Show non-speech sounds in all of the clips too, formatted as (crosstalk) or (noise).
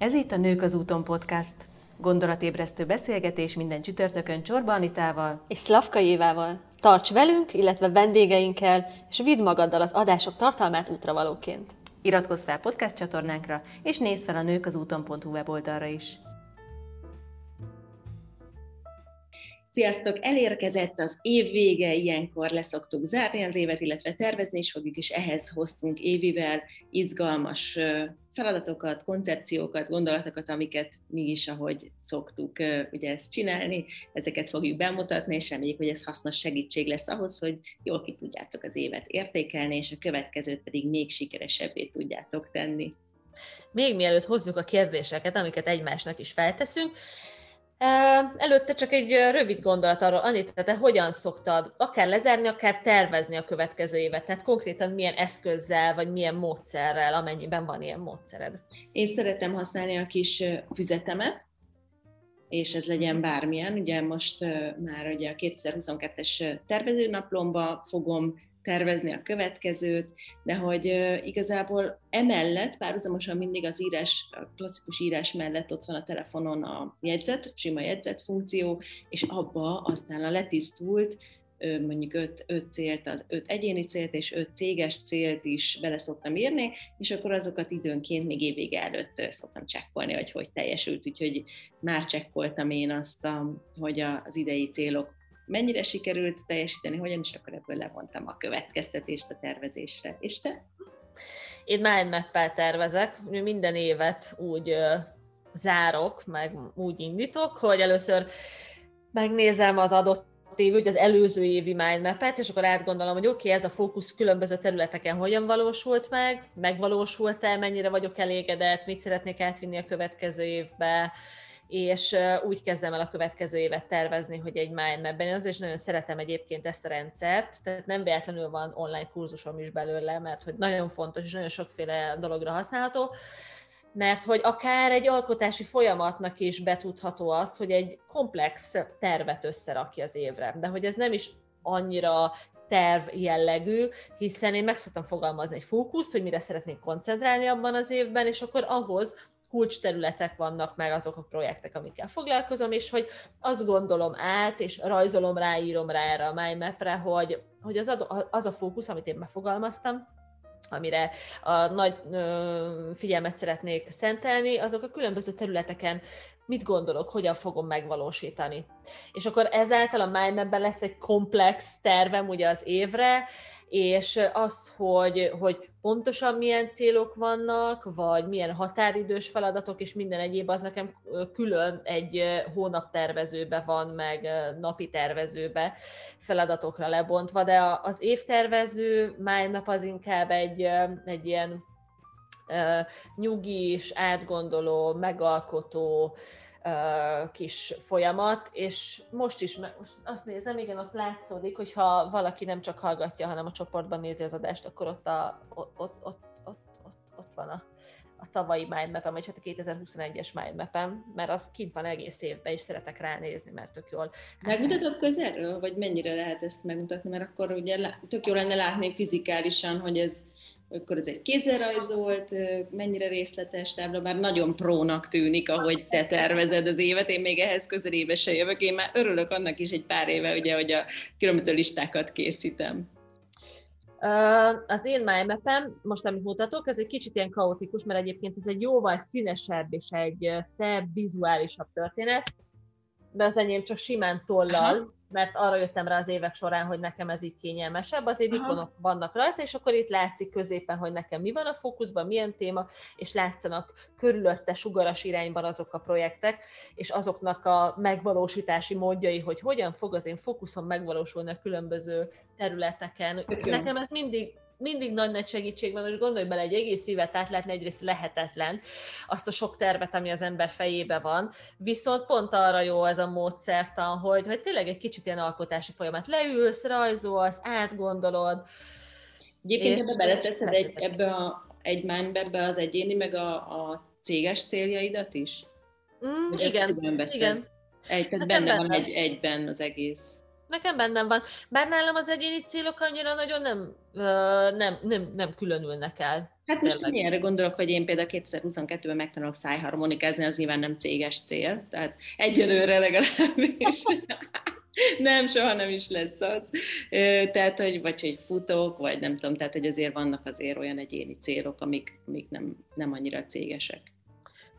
Ez itt a Nők az úton podcast. Gondolatébresztő beszélgetés minden csütörtökön Csorba Anitával és Szlavka Évával. Tarts velünk, illetve vendégeinkkel, és vidd magaddal az adások tartalmát útravalóként. Iratkozz fel podcast csatornánkra, és nézz fel a nők az úton.hu weboldalra is. Sziasztok! Elérkezett az év vége, ilyenkor leszoktuk zárni az évet, illetve tervezni is fogjuk, és ehhez hoztunk évivel izgalmas feladatokat, koncepciókat, gondolatokat, amiket mi is, ahogy szoktuk ugye ezt csinálni, ezeket fogjuk bemutatni, és reméljük, hogy ez hasznos segítség lesz ahhoz, hogy jól ki tudjátok az évet értékelni, és a következőt pedig még sikeresebbé tudjátok tenni. Még mielőtt hozzuk a kérdéseket, amiket egymásnak is felteszünk, Előtte csak egy rövid gondolat arról, Anita, te hogyan szoktad akár lezárni, akár tervezni a következő évet? Tehát konkrétan milyen eszközzel, vagy milyen módszerrel, amennyiben van ilyen módszered? Én szeretem használni a kis füzetemet, és ez legyen bármilyen. Ugye most már ugye a 2022-es tervezőnaplomba fogom tervezni a következőt, de hogy igazából emellett párhuzamosan mindig az írás, a klasszikus írás mellett ott van a telefonon a jegyzet, sima jegyzet funkció, és abba aztán a letisztult mondjuk öt, öt célt, az öt egyéni célt és öt céges célt is bele szoktam írni, és akkor azokat időnként még évvége előtt szoktam csekkolni, hogy hogy teljesült, úgyhogy már csekkoltam én azt, hogy az idei célok mennyire sikerült teljesíteni, hogyan, is akkor ebből levontam a következtetést a tervezésre. És te? Én mindmap tervezek, minden évet úgy zárok, meg úgy indítok, hogy először megnézem az adott év, ugye az előző évi mindmap-et, és akkor átgondolom, hogy oké, okay, ez a fókusz különböző területeken hogyan valósult meg, megvalósult-e, mennyire vagyok elégedett, mit szeretnék átvinni a következő évbe, és úgy kezdem el a következő évet tervezni, hogy egy mindmapben. Azért is nagyon szeretem egyébként ezt a rendszert, tehát nem véletlenül van online kurzusom is belőle, mert hogy nagyon fontos és nagyon sokféle dologra használható, mert hogy akár egy alkotási folyamatnak is betudható azt, hogy egy komplex tervet összerakja az évre, de hogy ez nem is annyira terv jellegű, hiszen én meg szoktam fogalmazni egy fókuszt, hogy mire szeretnék koncentrálni abban az évben, és akkor ahhoz kulcs területek vannak meg azok a projektek, amikkel foglalkozom, és hogy azt gondolom át, és rajzolom rá, írom rá erre a mindmapre, hogy, hogy az, a, az a fókusz, amit én megfogalmaztam, amire a nagy ö, figyelmet szeretnék szentelni, azok a különböző területeken mit gondolok, hogyan fogom megvalósítani. És akkor ezáltal a mindmapben lesz egy komplex tervem ugye az évre, és az, hogy, hogy pontosan milyen célok vannak, vagy milyen határidős feladatok, és minden egyéb, az nekem külön egy hónap tervezőbe van, meg napi tervezőbe feladatokra lebontva, de az évtervező nap az inkább egy, egy ilyen nyugis, átgondoló, megalkotó, kis folyamat, és most is most azt nézem, igen, ott látszódik, hogy ha valaki nem csak hallgatja, hanem a csoportban nézi az adást, akkor ott, a, ott, ott, ott, ott, ott, van a, a tavalyi mindmap vagy hát a 2021-es mindmap mert az kint van egész évben, és szeretek ránézni, mert tök jól. Megmutatod közelről, vagy mennyire lehet ezt megmutatni, mert akkor ugye tök jó lenne látni fizikálisan, hogy ez akkor ez egy kézzel rajzolt, mennyire részletes tábla, bár nagyon prónak tűnik, ahogy te tervezed az évet, én még ehhez közelébe se jövök, én már örülök annak is egy pár éve, ugye, hogy a különböző listákat készítem. Az én mindmapem, most amit mutatok, ez egy kicsit ilyen kaotikus, mert egyébként ez egy jóval színesebb és egy szebb, vizuálisabb történet, de az enyém csak simán tollal, Aha mert arra jöttem rá az évek során, hogy nekem ez így kényelmesebb, azért Aha. ikonok vannak rajta, és akkor itt látszik középen, hogy nekem mi van a fókuszban, milyen téma, és látszanak körülötte sugaras irányban azok a projektek, és azoknak a megvalósítási módjai, hogy hogyan fog az én fókuszom megvalósulni a különböző területeken. Nekem ez mindig mindig nagy-nagy segítség van, most gondolj bele, egy egész évet átlátni egyrészt lehetetlen, azt a sok tervet, ami az ember fejébe van, viszont pont arra jó ez a módszertan, hogy, hogy tényleg egy kicsit ilyen alkotási folyamat. Leülsz, rajzolsz, átgondolod. Egyébként ebbe beleteszed egy, ebbe a, egy mindbe az egyéni, meg a, a céges céljaidat is? Mm, igen, igen. Egy, tehát hát benne van egy, egyben az egész. Nekem bennem van. Bár nálam az egyéni célok annyira nagyon nem, nem, nem, nem különülnek el. Hát most én ilyenre gondolok, hogy én például 2022-ben megtanulok szájharmonikázni, az nyilván nem céges cél, tehát egyelőre legalábbis. (laughs) nem, soha nem is lesz az. Tehát, hogy vagy hogy futok, vagy nem tudom, tehát, hogy azért vannak azért olyan egyéni célok, amik, amik nem, nem annyira cégesek.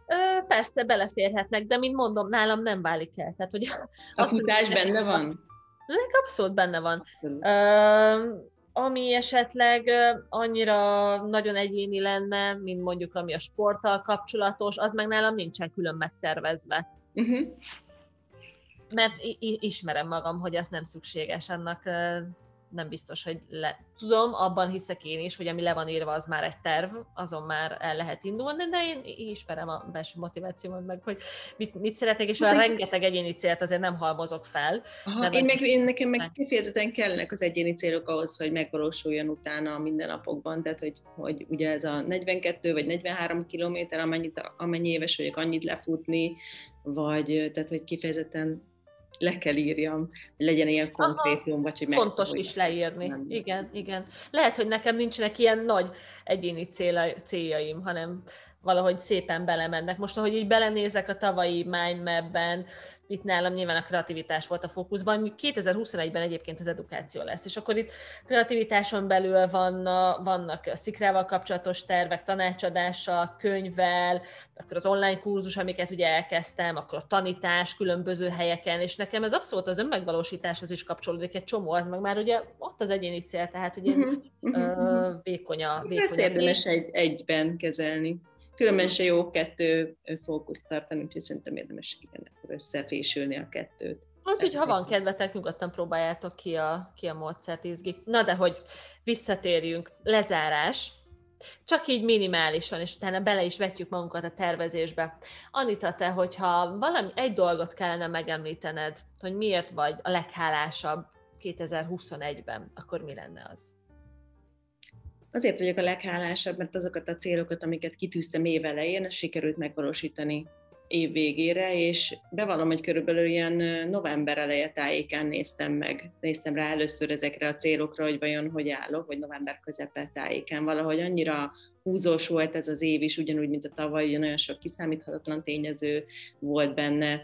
Ö, persze, beleférhetnek, de mint mondom, nálam nem válik el. Tehát, hogy a futás benne van? Nek abszolút benne van. Abszolút. Ö, ami esetleg annyira nagyon egyéni lenne, mint mondjuk ami a sporttal kapcsolatos, az meg nálam nincsen külön megtervezve. Uh-huh mert ismerem magam, hogy ez nem szükséges, annak nem biztos, hogy le... Tudom, abban hiszek én is, hogy ami le van írva, az már egy terv, azon már el lehet indulni, de én ismerem a belső motivációmat meg, hogy mit, mit szeretnék, és olyan rengeteg egyéni célt azért nem halmozok fel. Aha, én meg, én nekem meg kifejezetten kellenek az egyéni célok ahhoz, hogy megvalósuljon utána a mindennapokban, tehát hogy, hogy ugye ez a 42 vagy 43 kilométer, amennyit, amennyi éves vagyok, annyit lefutni, vagy tehát, hogy kifejezetten le kell írjam, hogy legyen ilyen konkrétum, vagy hogy meg... Fontos is leírni, nem. igen, igen. Lehet, hogy nekem nincsenek ilyen nagy egyéni céljaim, hanem valahogy szépen belemennek. Most, ahogy így belenézek a tavalyi mindmapben, itt nálam nyilván a kreativitás volt a fókuszban, 2021-ben egyébként az edukáció lesz, és akkor itt kreativitáson belül van, vannak a szikrával kapcsolatos tervek, tanácsadással, könyvvel, akkor az online kurzus, amiket ugye elkezdtem, akkor a tanítás különböző helyeken, és nekem ez abszolút az önmegvalósításhoz is kapcsolódik egy csomó, az meg már ugye ott az egyéni cél, tehát ugye uh-huh. uh, vékonya. vékonya Ezt érdemes egy, egyben kezelni. Különben se jó kettő fókuszt tartani, úgyhogy szerintem érdemes igen, összefésülni a kettőt. Úgyhogy ha van kedvetek, nyugodtan próbáljátok ki a, ki a módszert izgi. Na de hogy visszatérjünk, lezárás, csak így minimálisan, és utána bele is vetjük magunkat a tervezésbe. Anita, te, hogyha valami egy dolgot kellene megemlítened, hogy miért vagy a leghálásabb 2021-ben, akkor mi lenne az? Azért vagyok a leghálásabb, mert azokat a célokat, amiket kitűztem év elején, sikerült megvalósítani év végére, és bevallom, hogy körülbelül ilyen november eleje tájékán néztem meg, néztem rá először ezekre a célokra, hogy vajon hogy állok, vagy november közepe tájékán. Valahogy annyira húzós volt ez az év is, ugyanúgy, mint a tavaly, ugye nagyon sok kiszámíthatatlan tényező volt benne,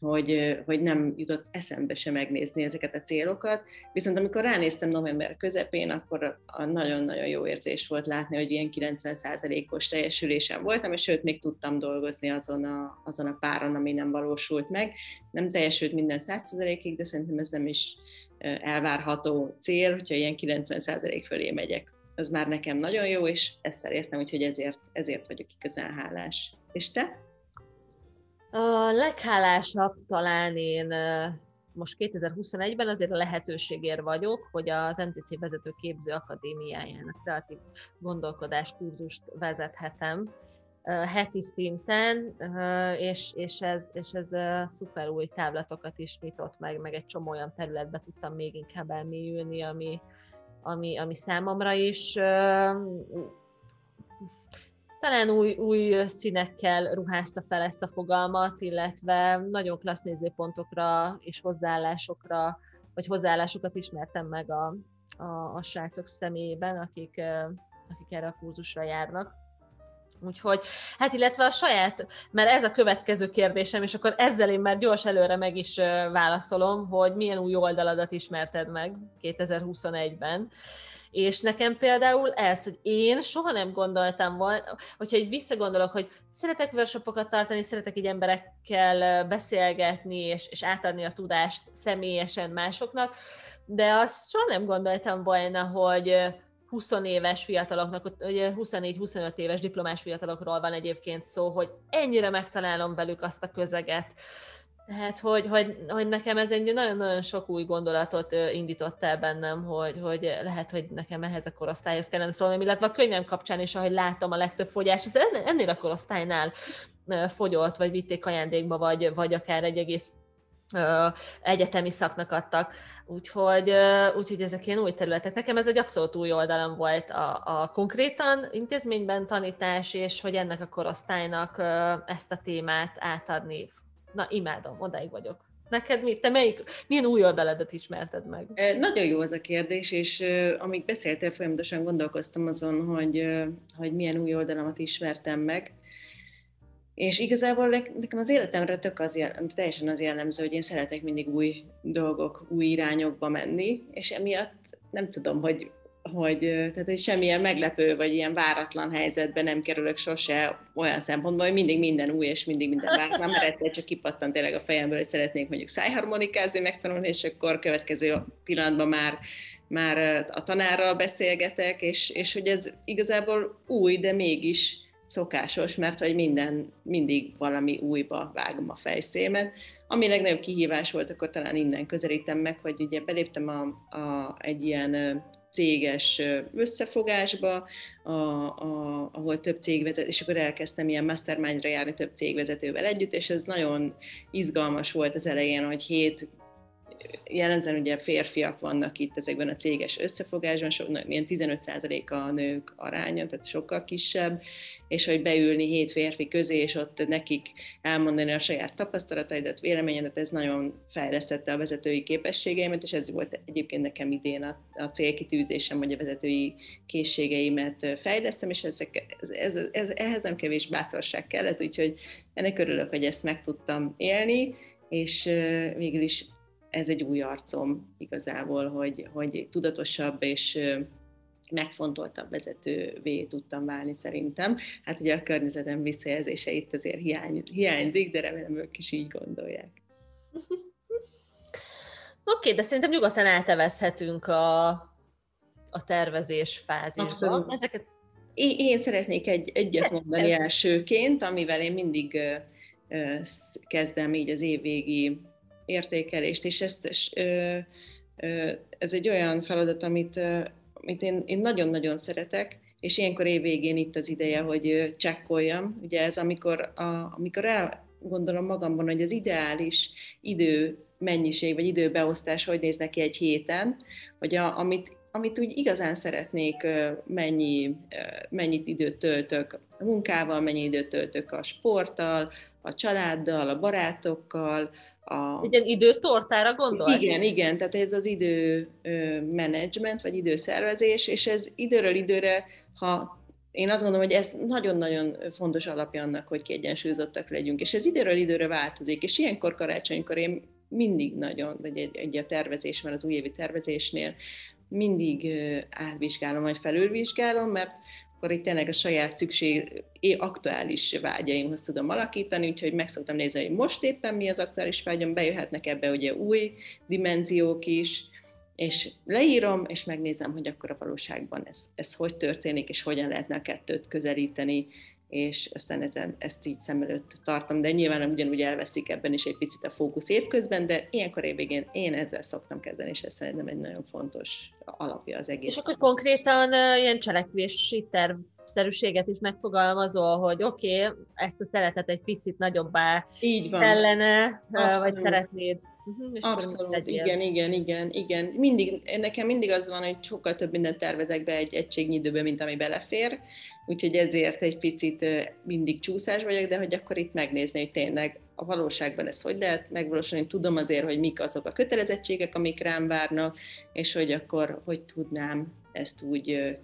hogy, hogy nem jutott eszembe se megnézni ezeket a célokat. Viszont amikor ránéztem november közepén, akkor a nagyon-nagyon jó érzés volt látni, hogy ilyen 90%-os teljesülésem voltam, és sőt, még tudtam dolgozni azon a, azon a páron, ami nem valósult meg. Nem teljesült minden 100%-ig, de szerintem ez nem is elvárható cél, hogyha ilyen 90% fölé megyek. Az már nekem nagyon jó, és ezt elértem, úgyhogy ezért, ezért vagyok igazán hálás. És te? A leghálásabb talán én most 2021-ben azért a lehetőségért vagyok, hogy az MCC Vezető Képző Akadémiájának kreatív gondolkodás kurzust vezethetem heti szinten, és, és, ez, és ez szuper új távlatokat is nyitott meg, meg egy csomó olyan területbe tudtam még inkább elmélyülni, ami, ami, ami számomra is talán új, új színekkel ruházta fel ezt a fogalmat, illetve nagyon klassz nézőpontokra és hozzáállásokra, vagy hozzáállásokat ismertem meg a, a, a srácok személyében, akik, akik erre a kurzusra járnak. Úgyhogy, hát illetve a saját, mert ez a következő kérdésem, és akkor ezzel én már gyors előre meg is válaszolom, hogy milyen új oldaladat ismerted meg 2021-ben. És nekem például ez, hogy én soha nem gondoltam volna, hogyha egy visszagondolok, hogy szeretek workshopokat tartani, szeretek így emberekkel beszélgetni, és, és átadni a tudást személyesen másoknak, de azt soha nem gondoltam volna, hogy 20 éves fiataloknak, ugye 24-25 éves diplomás fiatalokról van egyébként szó, hogy ennyire megtalálom velük azt a közeget, tehát, hogy, hogy, hogy nekem ez egy nagyon-nagyon sok új gondolatot indított el bennem, hogy, hogy lehet, hogy nekem ehhez a korosztályhoz kellene szólni, illetve a könyvem kapcsán is, ahogy látom a legtöbb fogyás, ez ennél a korosztálynál fogyott, vagy vitték ajándékba, vagy, vagy akár egy egész egyetemi szaknak adtak. Úgyhogy, úgyhogy ezek ilyen új területek. Nekem ez egy abszolút új oldalam volt a, a konkrétan intézményben tanítás, és hogy ennek a korosztálynak ezt a témát átadni Na, imádom, odáig vagyok. Neked mi, te melyik, milyen új oldaladat ismerted meg? Nagyon jó az a kérdés, és amíg beszéltél, folyamatosan gondolkoztam azon, hogy, hogy milyen új oldalamat ismertem meg. És igazából nekem az életemre tök az jel, teljesen az jellemző, hogy én szeretek mindig új dolgok, új irányokba menni, és emiatt nem tudom, hogy hogy, tehát, hogy semmilyen meglepő vagy ilyen váratlan helyzetben nem kerülök sose olyan szempontból, hogy mindig minden új és mindig minden váratlan, mert egyszer csak kipattan tényleg a fejemből, hogy szeretnék mondjuk szájharmonikázni, megtanulni, és akkor következő pillanatban már már a tanárral beszélgetek, és, és hogy ez igazából új, de mégis szokásos, mert hogy minden, mindig valami újba vágom a fejszémet. Ami legnagyobb kihívás volt, akkor talán innen közelítem meg, hogy ugye beléptem a, a, egy ilyen céges összefogásba, a, a, ahol több cégvezető, és akkor elkezdtem ilyen mastermindra járni több cégvezetővel együtt, és ez nagyon izgalmas volt az elején, hogy hét jellemzően ugye férfiak vannak itt ezekben a céges összefogásban, so, ilyen 15% a nők aránya, tehát sokkal kisebb, és hogy beülni hét férfi közé, és ott nekik elmondani a saját tapasztalataidat, véleményedet, ez nagyon fejlesztette a vezetői képességeimet, és ez volt egyébként nekem idén a, a célkitűzésem, hogy a vezetői készségeimet fejlesztem, és ezek, ez, ez, ez, ehhez nem kevés bátorság kellett, úgyhogy ennek örülök, hogy ezt meg tudtam élni, és végül is ez egy új arcom igazából, hogy, hogy tudatosabb és megfontoltabb vezetővé tudtam válni szerintem. Hát ugye a környezetem visszajelzése itt azért hiány, hiányzik, de remélem ők is így gondolják. (laughs) Oké, okay, de szerintem nyugodtan átevezhetünk a, a tervezés fázisba. Ezeket... Én, én szeretnék egy, egyet mondani elsőként, amivel én mindig kezdem így az évvégi értékelést, és ezt ez egy olyan feladat, amit amit én, én nagyon-nagyon szeretek, és ilyenkor évvégén itt az ideje, hogy csekkoljam. Ugye ez amikor, a, amikor elgondolom magamban, hogy az ideális idő mennyiség, vagy időbeosztás hogy néz neki egy héten, hogy a, amit, amit úgy igazán szeretnék, mennyi, mennyit időt töltök a munkával, mennyi időt töltök a sporttal, a családdal, a barátokkal, a... Egy ilyen időtortára gondol? Igen, igen, tehát ez az idő menedzsment, vagy időszervezés, és ez időről időre, ha én azt gondolom, hogy ez nagyon-nagyon fontos alapja annak, hogy kiegyensúlyozottak legyünk, és ez időről időre változik, és ilyenkor karácsonykor én mindig nagyon, vagy egy, egy a tervezésben, az újévi tervezésnél mindig átvizsgálom, vagy felülvizsgálom, mert akkor itt tényleg a saját szükség, aktuális vágyaimhoz tudom alakítani, úgyhogy meg szoktam nézni, hogy most éppen mi az aktuális vágyam, bejöhetnek ebbe ugye új dimenziók is, és leírom, és megnézem, hogy akkor a valóságban ez, ez hogy történik, és hogyan lehetne a kettőt közelíteni, és aztán ezen, ezt így szem előtt tartom, de nyilván ugyanúgy elveszik ebben is egy picit a fókusz évközben, de ilyenkor évvégén én ezzel szoktam kezdeni, és ez szerintem egy nagyon fontos alapja az egész. És akkor konkrétan ilyen cselekvési tervszerűséget is megfogalmazol, hogy oké, okay, ezt a szeretet egy picit nagyobbá Így van. kellene, uh, vagy szeretnéd. Uh-huh, és Abszolút, igen, igen, igen, igen. Mindig, nekem mindig az van, hogy sokkal több mindent tervezek be egy egységnyi időben, mint ami belefér, úgyhogy ezért egy picit mindig csúszás vagyok, de hogy akkor itt megnézni, hogy tényleg a valóságban ez hogy lehet megvalósulni, tudom azért, hogy mik azok a kötelezettségek, amik rám várnak, és hogy akkor hogy tudnám ezt úgy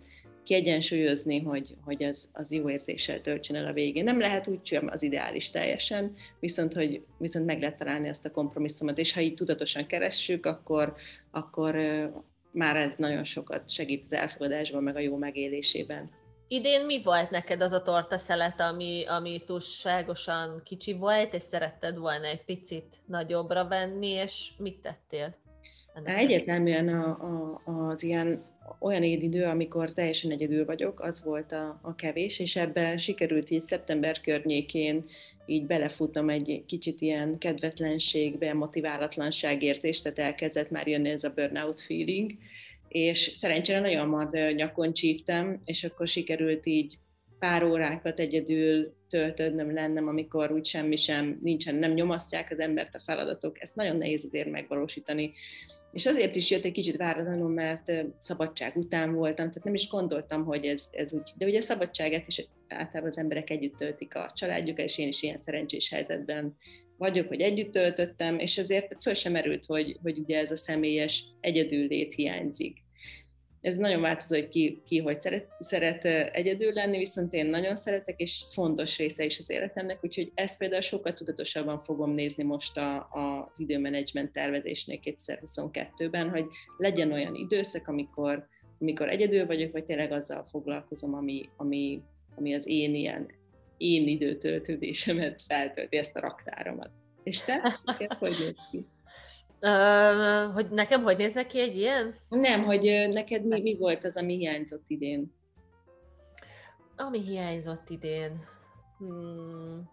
kiegyensúlyozni, hogy, hogy az, az jó érzéssel töltsön el a végén. Nem lehet úgy sem az ideális teljesen, viszont, hogy viszont meg lehet találni ezt a kompromisszumot, és ha így tudatosan keressük, akkor, akkor már ez nagyon sokat segít az elfogadásban, meg a jó megélésében. Idén mi volt neked az a torta szelet, ami, ami túlságosan kicsi volt, és szeretted volna egy picit nagyobbra venni, és mit tettél? Egyértelműen a, a, az ilyen olyan idő, amikor teljesen egyedül vagyok, az volt a, a kevés, és ebben sikerült így szeptember környékén így belefutnom egy kicsit ilyen kedvetlenségbe, motiválatlanság érzést, tehát elkezdett már jönni ez a burnout feeling, és szerencsére nagyon hamar nyakon csíptem, és akkor sikerült így pár órákat egyedül töltödnöm lennem, amikor úgy semmi sem nincsen, nem nyomasztják az embert a feladatok. Ezt nagyon nehéz azért megvalósítani. És azért is jött egy kicsit váratlanul, mert szabadság után voltam, tehát nem is gondoltam, hogy ez, ez úgy. De ugye a szabadságát is általában az emberek együtt töltik a családjukkal, és én is ilyen szerencsés helyzetben vagyok, hogy együtt töltöttem, és azért föl sem merült, hogy, hogy ugye ez a személyes egyedüllét hiányzik. Ez nagyon változó, hogy ki, ki hogy szeret, szeret egyedül lenni, viszont én nagyon szeretek, és fontos része is az életemnek, úgyhogy ezt például sokkal tudatosabban fogom nézni most a, a, az időmenedzsment tervezésnél 2022-ben, hogy legyen olyan időszak, amikor, amikor egyedül vagyok, vagy tényleg azzal foglalkozom, ami, ami, ami az én ilyen én időtöltődésemet feltölti ezt a raktáromat. És te? hogy ki? Hogy nekem hogy néz neki egy ilyen? Nem, hogy neked mi, mi volt az, ami hiányzott idén? Ami hiányzott idén? Hmm.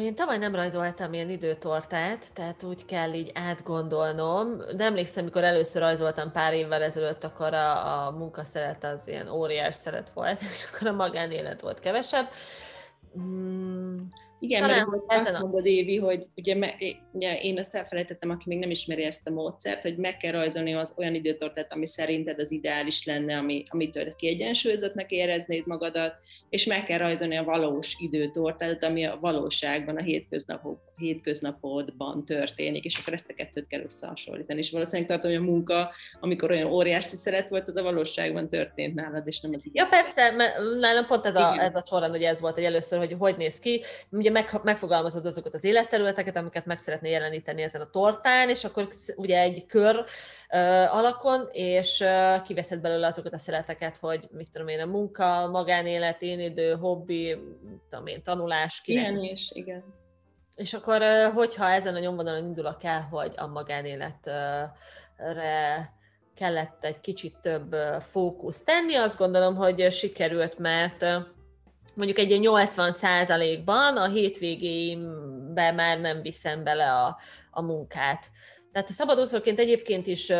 Én tavaly nem rajzoltam ilyen időtortát, tehát úgy kell így átgondolnom. De emlékszem, amikor először rajzoltam pár évvel ezelőtt, akkor a, a munkaszeret az ilyen óriás szeret volt, (laughs) és akkor a magánélet volt kevesebb. Hmm. Igen, Talán, mert azt a... mondod, Évi, hogy ugye, me, ugye én azt elfelejtettem, aki még nem ismeri ezt a módszert, hogy meg kell rajzolni az olyan időtortát, ami szerinted az ideális lenne, ami, amitől kiegyensúlyozottnak éreznéd magadat, és meg kell rajzolni a valós időtortát, ami a valóságban, a hétköznapok, hétköznapodban történik, és akkor ezt a kettőt kell összehasonlítani. És valószínűleg tartom, hogy a munka, amikor olyan óriási szeret volt, az a valóságban történt nálad, és nem az így. Ja, persze, nálam pont ez a, ez a sorrend, hogy ez volt, hogy először, hogy hogy néz ki. Ugye meg, megfogalmazod azokat az életterületeket, amiket meg szeretné jeleníteni ezen a tortán, és akkor ugye egy kör uh, alakon, és uh, kiveszed belőle azokat a szereteket, hogy mit tudom én, a munka, magánélet, én idő, hobbi, tudom én, tanulás, kinek. Igen, és igen és akkor, hogyha ezen a nyomvonalon indulok el, hogy a magánéletre kellett egy kicsit több fókusz tenni, azt gondolom, hogy sikerült, mert mondjuk egy 80 ban a hétvégéimbe már nem viszem bele a, a munkát. Tehát a szabadúszóként egyébként is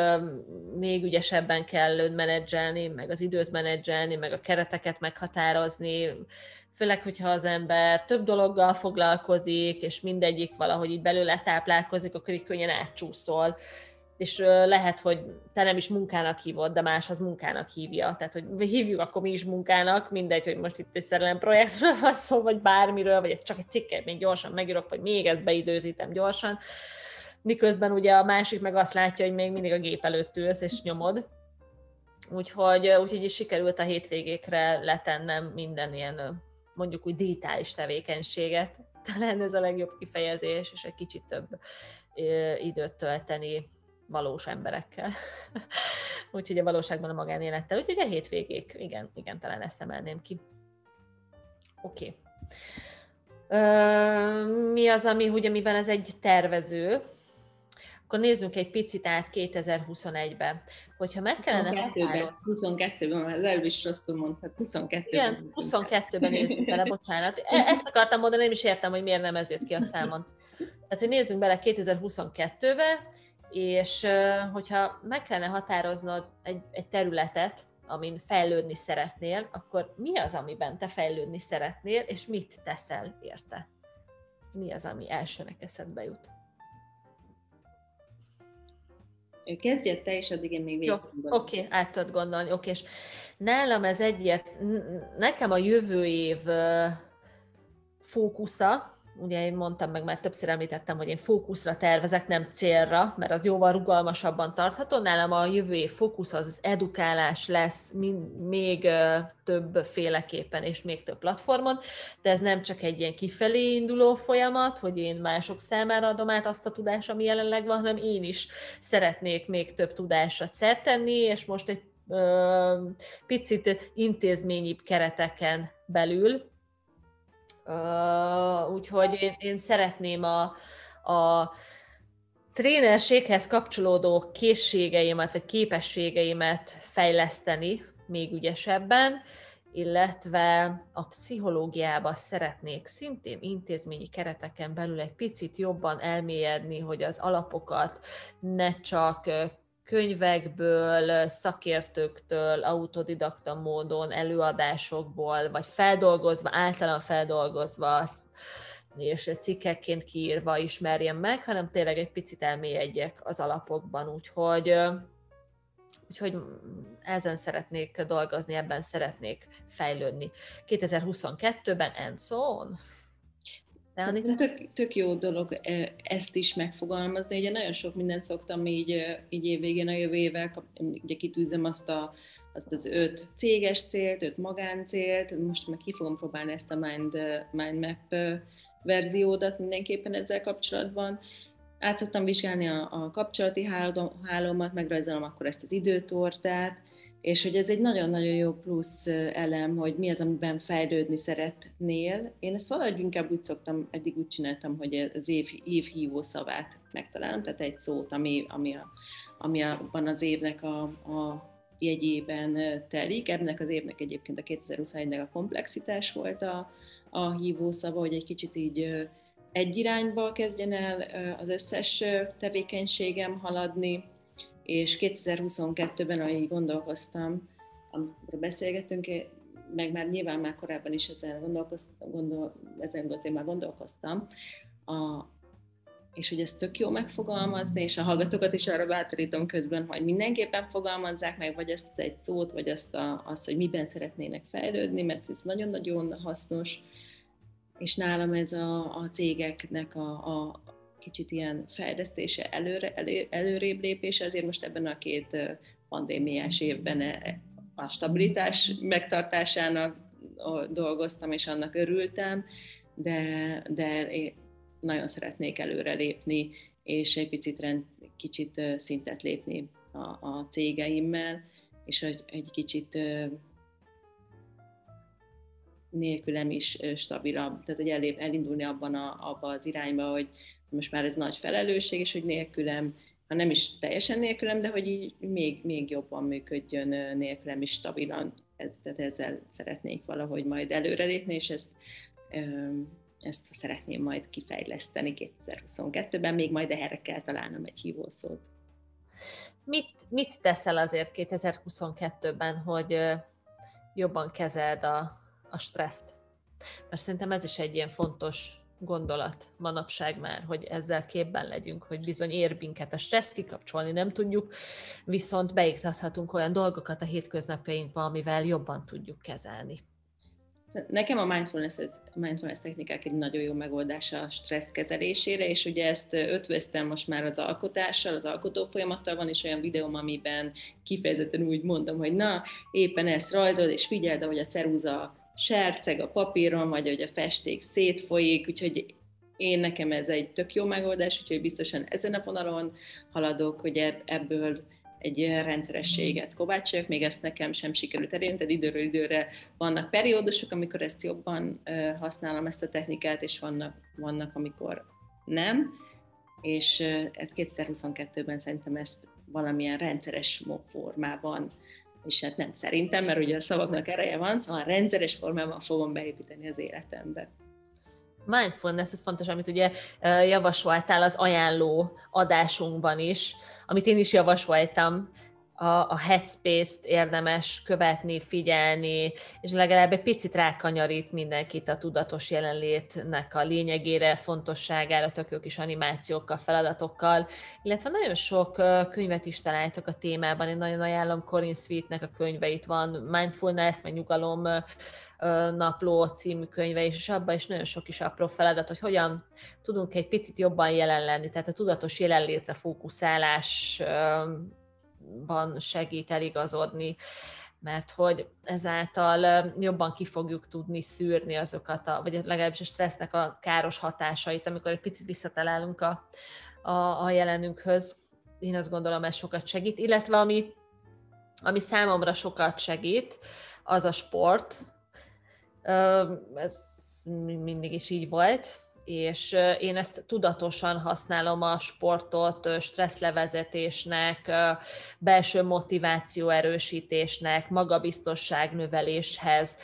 még ügyesebben kell menedzselni, meg az időt menedzselni, meg a kereteket meghatározni, főleg, hogyha az ember több dologgal foglalkozik, és mindegyik valahogy így belőle táplálkozik, akkor így könnyen átcsúszol és lehet, hogy te nem is munkának hívod, de más az munkának hívja. Tehát, hogy hívjuk akkor mi is munkának, mindegy, hogy most itt egy szerelem projektről van szó, vagy bármiről, vagy csak egy cikket még gyorsan megírok, vagy még ezt beidőzítem gyorsan. Miközben ugye a másik meg azt látja, hogy még mindig a gép előtt ülsz és nyomod. Úgyhogy, úgyhogy is sikerült a hétvégékre letennem minden ilyen mondjuk úgy digitális tevékenységet, talán ez a legjobb kifejezés, és egy kicsit több időt tölteni valós emberekkel. (laughs) Úgyhogy a valóságban a magánélettel. Úgyhogy a hétvégék, igen, igen, talán ezt emelném ki. Oké. Okay. mi az, ami, ugye mivel ez egy tervező, akkor nézzünk egy picit át 2021-be. Hogyha meg kellene 22-ben, 22-ben, az előbb is rosszul mondhat, 22-ben. Igen, 22-ben nézzünk bele, (laughs) bocsánat. E- ezt akartam mondani, nem is értem, hogy miért nem ez jött ki a számon. Tehát, hogy nézzünk bele 2022-be, és hogyha meg kellene határoznod egy, egy területet, amin fejlődni szeretnél, akkor mi az, amiben te fejlődni szeretnél, és mit teszel érte? Mi az, ami elsőnek eszedbe jut? Kezdjed te, és addig én még végig Oké, okay, át tudod gondolni, oké, és nálam ez egyért, nekem a jövő év fókusza, ugye én mondtam meg, már többször említettem, hogy én fókuszra tervezek, nem célra, mert az jóval rugalmasabban tartható. Nálam a jövő év fókusz az, az edukálás lesz még több féleképpen és még több platformon, de ez nem csak egy ilyen kifelé induló folyamat, hogy én mások számára adom át azt a tudást, ami jelenleg van, hanem én is szeretnék még több tudásra szert tenni, és most egy picit intézményibb kereteken belül Úgyhogy én, én szeretném a, a trénerséghez kapcsolódó készségeimet, vagy képességeimet fejleszteni még ügyesebben, illetve a pszichológiába szeretnék szintén intézményi kereteken belül egy picit jobban elmélyedni, hogy az alapokat ne csak könyvekből, szakértőktől, autodidakta módon, előadásokból, vagy feldolgozva, általán feldolgozva, és cikkekként kiírva ismerjem meg, hanem tényleg egy picit elmélyedjek az alapokban, úgyhogy Úgyhogy ezen szeretnék dolgozni, ebben szeretnék fejlődni. 2022-ben and so on. Szerintem tök, tök jó dolog ezt is megfogalmazni. Ugye nagyon sok mindent szoktam így, így évvégén a jövő évvel, ugye kitűzöm azt, a, azt az öt céges célt, öt magáncélt, most meg ki fogom próbálni ezt a Mind, mind Map verziódat mindenképpen ezzel kapcsolatban. Át szoktam vizsgálni a, a kapcsolati hálómat, megrajzolom akkor ezt az időtortát, és hogy ez egy nagyon-nagyon jó plusz elem, hogy mi az, amiben fejlődni szeretnél. Én ezt valahogy inkább úgy szoktam, eddig úgy csináltam, hogy az év, év hívó szavát megtalálom, tehát egy szót, ami, ami, a, ami abban az évnek a, a jegyében telik. Ennek az évnek egyébként a 2021-nek a komplexitás volt a, a hívószava, hogy egy kicsit így egy irányba kezdjen el az összes tevékenységem haladni, és 2022-ben, ahogy gondolkoztam, amikor beszélgettünk, meg már nyilván már korábban is ezen, gondolkoztam, gondol, ezen azért már gondolkoztam, a, és hogy ezt tök jó megfogalmazni, és a hallgatókat is arra bátorítom közben, hogy mindenképpen fogalmazzák meg, vagy ezt az egy szót, vagy azt, a, azt, hogy miben szeretnének fejlődni, mert ez nagyon-nagyon hasznos, és nálam ez a, a cégeknek a, a kicsit ilyen fejlesztése, előre, elő, előrébb lépése, azért most ebben a két pandémiás évben e, a stabilitás megtartásának dolgoztam, és annak örültem, de, de én nagyon szeretnék előrelépni, és egy picit rend, kicsit szintet lépni a, a cégeimmel, és egy, egy kicsit nélkülem is stabilabb, tehát hogy elindulni abban a, abba az irányba, hogy most már ez nagy felelősség, és hogy nélkülem, ha nem is teljesen nélkülem, de hogy így még, még jobban működjön nélkülem is stabilan. Ez, tehát ezzel szeretnék valahogy majd előrelépni, és ezt, ezt szeretném majd kifejleszteni 2022-ben, még majd erre kell találnom egy hívószót. Mit, mit teszel azért 2022-ben, hogy jobban kezeld a, a stresszt. Mert szerintem ez is egy ilyen fontos gondolat manapság már, hogy ezzel képben legyünk, hogy bizony ér minket a stressz, kikapcsolni nem tudjuk, viszont beiktathatunk olyan dolgokat a hétköznapjainkba, amivel jobban tudjuk kezelni. Nekem a mindfulness, mindfulness technikák egy nagyon jó megoldás a stressz kezelésére, és ugye ezt ötvöztem most már az alkotással, az alkotó folyamattal van is olyan videóm, amiben kifejezetten úgy mondom, hogy na, éppen ezt rajzol, és figyeld, ahogy a ceruza serceg a papíron, vagy hogy a festék szétfolyik, úgyhogy én nekem ez egy tök jó megoldás, úgyhogy biztosan ezen a vonalon haladok, hogy ebből egy rendszerességet kovácsoljak, még ezt nekem sem sikerült elérni, tehát időről időre vannak periódusok, amikor ezt jobban használom, ezt a technikát, és vannak, vannak amikor nem, és 2022-ben szerintem ezt valamilyen rendszeres formában és hát nem szerintem, mert ugye a szavaknak ereje van, szóval rendszeres formában fogom beépíteni az életembe. Mindfulness, ez fontos, amit ugye javasoltál az ajánló adásunkban is, amit én is javasoltam, a, a headspace-t érdemes követni, figyelni, és legalább egy picit rákanyarít mindenkit a tudatos jelenlétnek a lényegére, fontosságára, tök jó kis animációkkal, feladatokkal, illetve nagyon sok könyvet is találtok a témában, én nagyon ajánlom Corinne Sweetnek a könyveit, van Mindfulness, meg Nyugalom napló című könyve, és abban is nagyon sok is apró feladat, hogy hogyan tudunk egy picit jobban jelen lenni, tehát a tudatos jelenlétre fókuszálás ban segít eligazodni, mert hogy ezáltal jobban ki fogjuk tudni szűrni azokat, a, vagy legalábbis a stressznek a káros hatásait, amikor egy picit visszatalálunk a, a, a jelenünkhöz. Én azt gondolom, ez sokat segít, illetve ami, ami számomra sokat segít, az a sport. Ez mindig is így volt, és én ezt tudatosan használom a sportot stresszlevezetésnek, belső motiváció erősítésnek, magabiztosság növeléshez.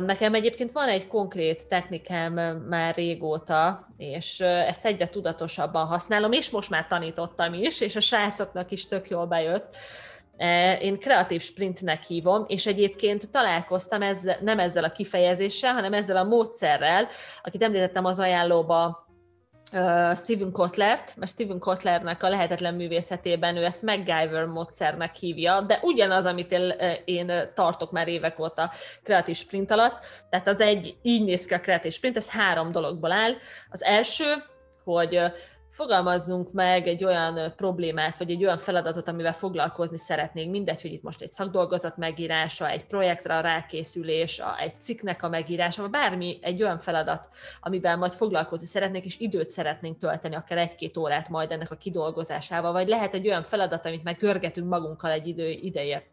Nekem egyébként van egy konkrét technikám már régóta, és ezt egyre tudatosabban használom, és most már tanítottam is, és a srácoknak is tök jól bejött, én kreatív sprintnek hívom, és egyébként találkoztam ezzel, nem ezzel a kifejezéssel, hanem ezzel a módszerrel, akit említettem az ajánlóba, Steven Kotlert, mert Steven Kotlernek a lehetetlen művészetében ő ezt MacGyver módszernek hívja, de ugyanaz, amit én, én tartok már évek óta kreatív sprint alatt, tehát az egy, így néz ki a kreatív sprint, ez három dologból áll. Az első, hogy fogalmazzunk meg egy olyan problémát, vagy egy olyan feladatot, amivel foglalkozni szeretnénk, mindegy, hogy itt most egy szakdolgozat megírása, egy projektre a rákészülés, egy cikknek a megírása, vagy bármi egy olyan feladat, amivel majd foglalkozni szeretnénk, és időt szeretnénk tölteni, akár egy-két órát majd ennek a kidolgozásával, vagy lehet egy olyan feladat, amit meg görgetünk magunkkal egy idő ideje.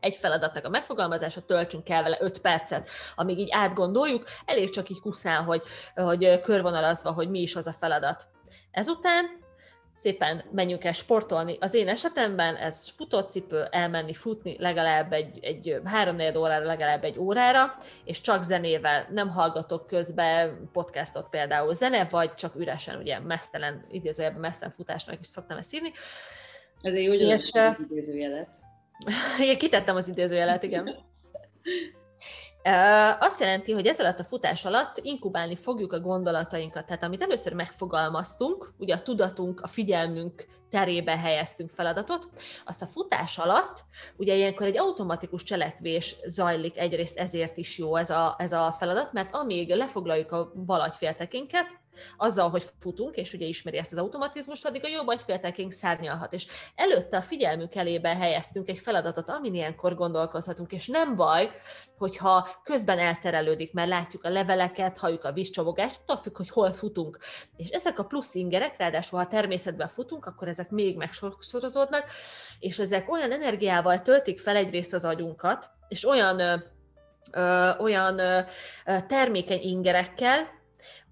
Egy feladatnak a megfogalmazása, töltsünk el vele 5 percet, amíg így átgondoljuk, elég csak így kuszán, hogy, hogy körvonalazva, hogy mi is az a feladat. Ezután szépen menjünk el sportolni. Az én esetemben ez futócipő, elmenni futni legalább egy, egy három órára, legalább egy órára, és csak zenével nem hallgatok közben podcastot például zene, vagy csak üresen, ugye mesztelen, idézőjelben mesztelen futásnak is szoktam ezt írni. Ezért úgy és, az idézőjelet. (laughs) Igen, kitettem az idézőjelet, igen. (laughs) Azt jelenti, hogy ez alatt a futás alatt inkubálni fogjuk a gondolatainkat. Tehát amit először megfogalmaztunk, ugye a tudatunk, a figyelmünk terébe helyeztünk feladatot, azt a futás alatt, ugye ilyenkor egy automatikus cselekvés zajlik, egyrészt ezért is jó ez a, ez a feladat, mert amíg lefoglaljuk a bal agyféltekénket, azzal, hogy futunk, és ugye ismeri ezt az automatizmust, addig a jobb agyféltekénk szárnyalhat. És előtte a figyelmünk elébe helyeztünk egy feladatot, amin ilyenkor gondolkodhatunk, és nem baj, hogyha közben elterelődik, mert látjuk a leveleket, halljuk a vízcsobogást, attól függ, hogy hol futunk. És ezek a plusz ingerek, ráadásul ha természetben futunk, akkor ezek még megsorozódnak, és ezek olyan energiával töltik fel egyrészt az agyunkat, és olyan ö, olyan ö, termékeny ingerekkel,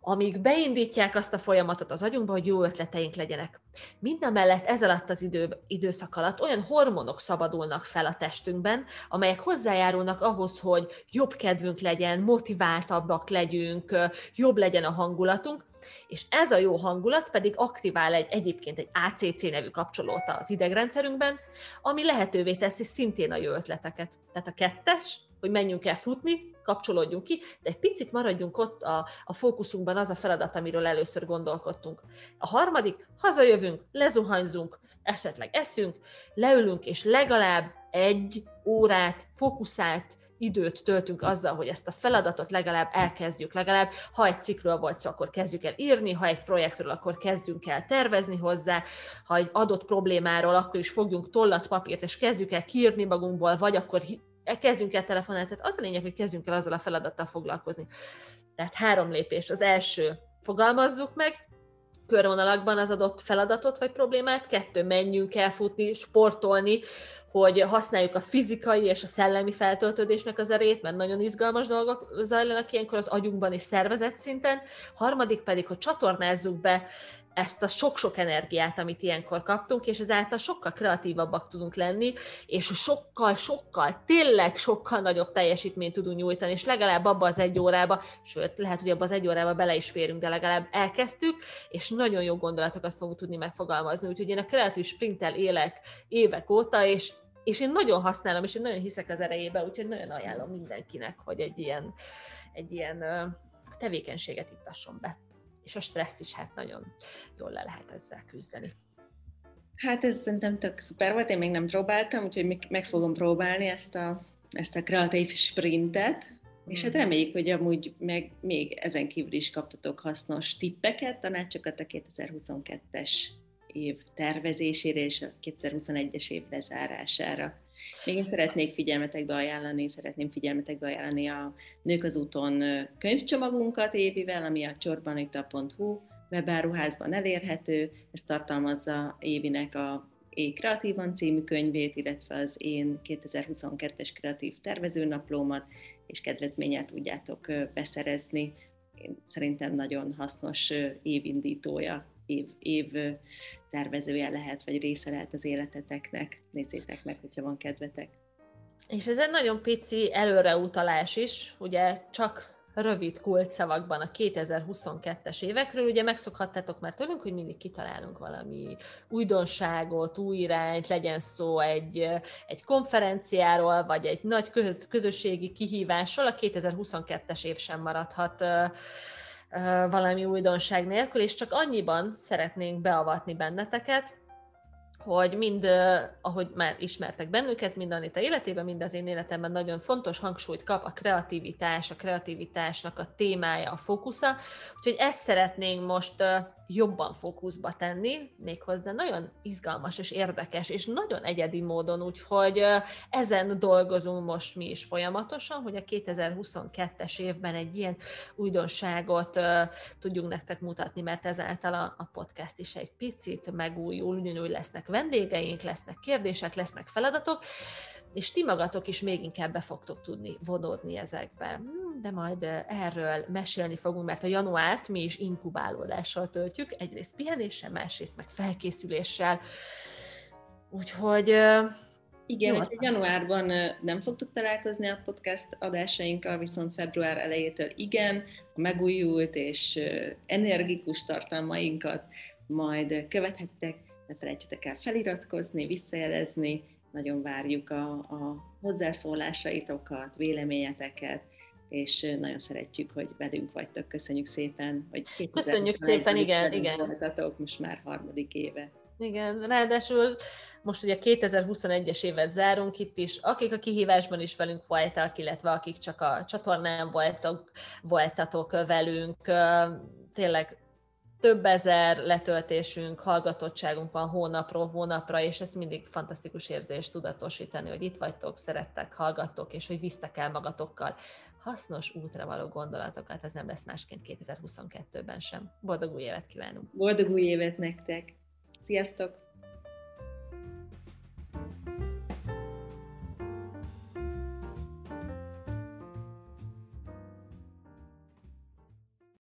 amíg beindítják azt a folyamatot az agyunkba, hogy jó ötleteink legyenek. Mindemellett ez alatt az idő, időszak alatt olyan hormonok szabadulnak fel a testünkben, amelyek hozzájárulnak ahhoz, hogy jobb kedvünk legyen, motiváltabbak legyünk, jobb legyen a hangulatunk, és ez a jó hangulat pedig aktivál egy egyébként egy ACC nevű kapcsolót az idegrendszerünkben, ami lehetővé teszi szintén a jó ötleteket. Tehát a kettes, hogy menjünk el futni, kapcsolódjunk ki, de egy picit maradjunk ott a, a fókuszunkban az a feladat, amiről először gondolkodtunk. A harmadik, hazajövünk, lezuhanyzunk, esetleg eszünk, leülünk, és legalább egy órát fókuszált időt töltünk azzal, hogy ezt a feladatot legalább elkezdjük, legalább ha egy cikkről volt szó, akkor kezdjük el írni, ha egy projektről, akkor kezdjünk el tervezni hozzá, ha egy adott problémáról, akkor is fogjunk tollat, papírt, és kezdjük el kiírni magunkból, vagy akkor kezdjünk el telefonálni. Tehát az a lényeg, hogy kezdjünk el azzal a feladattal foglalkozni. Tehát három lépés. Az első, fogalmazzuk meg, körvonalakban az adott feladatot vagy problémát, kettő, menjünk el futni, sportolni, hogy használjuk a fizikai és a szellemi feltöltődésnek az erét, mert nagyon izgalmas dolgok zajlanak ilyenkor az agyunkban és szervezet szinten, harmadik pedig, hogy csatornázzuk be ezt a sok-sok energiát, amit ilyenkor kaptunk, és ezáltal sokkal kreatívabbak tudunk lenni, és sokkal, sokkal, tényleg sokkal nagyobb teljesítményt tudunk nyújtani, és legalább abba az egy órába, sőt, lehet, hogy abba az egy órába bele is férünk, de legalább elkezdtük, és nagyon jó gondolatokat fogunk tudni megfogalmazni. Úgyhogy én a kreatív sprinttel élek évek óta, és és én nagyon használom, és én nagyon hiszek az erejébe, úgyhogy nagyon ajánlom mindenkinek, hogy egy ilyen, egy ilyen tevékenységet ittasson be és a stresszt is hát nagyon jól le lehet ezzel küzdeni. Hát ez szerintem tök szuper volt, én még nem próbáltam, úgyhogy meg fogom próbálni ezt a, ezt a kreatív sprintet, mm. és hát mm. reméljük, hogy amúgy meg még ezen kívül is kaptatok hasznos tippeket, tanácsokat a 2022-es év tervezésére és a 2021-es év lezárására. Még én szeretnék figyelmetekbe ajánlani, szeretném figyelmetekbe ajánlani a Nők az úton könyvcsomagunkat évivel, ami a csorbanita.hu webáruházban elérhető. Ez tartalmazza Évinek a É Kreatívan című könyvét, illetve az én 2022-es kreatív tervezőnaplómat, és kedvezménnyel tudjátok beszerezni. Én szerintem nagyon hasznos évindítója év, év tervezője lehet, vagy része lehet az életeteknek. Nézzétek meg, hogyha van kedvetek. És ez egy nagyon pici előreutalás is, ugye csak rövid kulcsszavakban a 2022-es évekről. Ugye megszokhattátok már tőlünk, hogy mindig kitalálunk valami újdonságot, új irányt, legyen szó egy, egy konferenciáról, vagy egy nagy közösségi kihívásról. A 2022-es év sem maradhat valami újdonság nélkül, és csak annyiban szeretnénk beavatni benneteket, hogy mind, ahogy már ismertek bennünket, mind Anita életében, mind az én életemben nagyon fontos hangsúlyt kap a kreativitás, a kreativitásnak a témája, a fókusza. Úgyhogy ezt szeretnénk most jobban fókuszba tenni, méghozzá nagyon izgalmas és érdekes, és nagyon egyedi módon, úgyhogy ezen dolgozunk most mi is folyamatosan, hogy a 2022-es évben egy ilyen újdonságot tudjunk nektek mutatni, mert ezáltal a, podcast is egy picit megújul, ugyanúgy lesznek vendégeink, lesznek kérdések, lesznek feladatok, és ti magatok is még inkább be fogtok tudni vonódni ezekbe. Hmm, de majd erről mesélni fogunk, mert a januárt mi is inkubálódással töltjük, egyrészt pihenéssel, másrészt meg felkészüléssel. Úgyhogy igen, hogy januárban nem fogtuk találkozni a podcast adásainkkal, viszont február elejétől igen, a megújult és energikus tartalmainkat majd követhettek, ne felejtsetek el feliratkozni, visszajelezni, nagyon várjuk a, a hozzászólásaitokat, véleményeteket, és nagyon szeretjük, hogy velünk vagytok. Köszönjük szépen, hogy Köszönjük szépen, igen, igen. Voltatok, most már harmadik éve. Igen, ráadásul most ugye 2021-es évet zárunk itt is, akik a kihívásban is velünk voltak, illetve akik csak a csatornán voltak, voltatok velünk, tényleg több ezer letöltésünk, hallgatottságunk van hónapról hónapra, és ez mindig fantasztikus érzés tudatosítani, hogy itt vagytok, szerettek, hallgattok, és hogy visztek el magatokkal hasznos útra való gondolatokat, ez nem lesz másként 2022-ben sem. Boldog új évet kívánunk! Boldog új évet nektek! Sziasztok!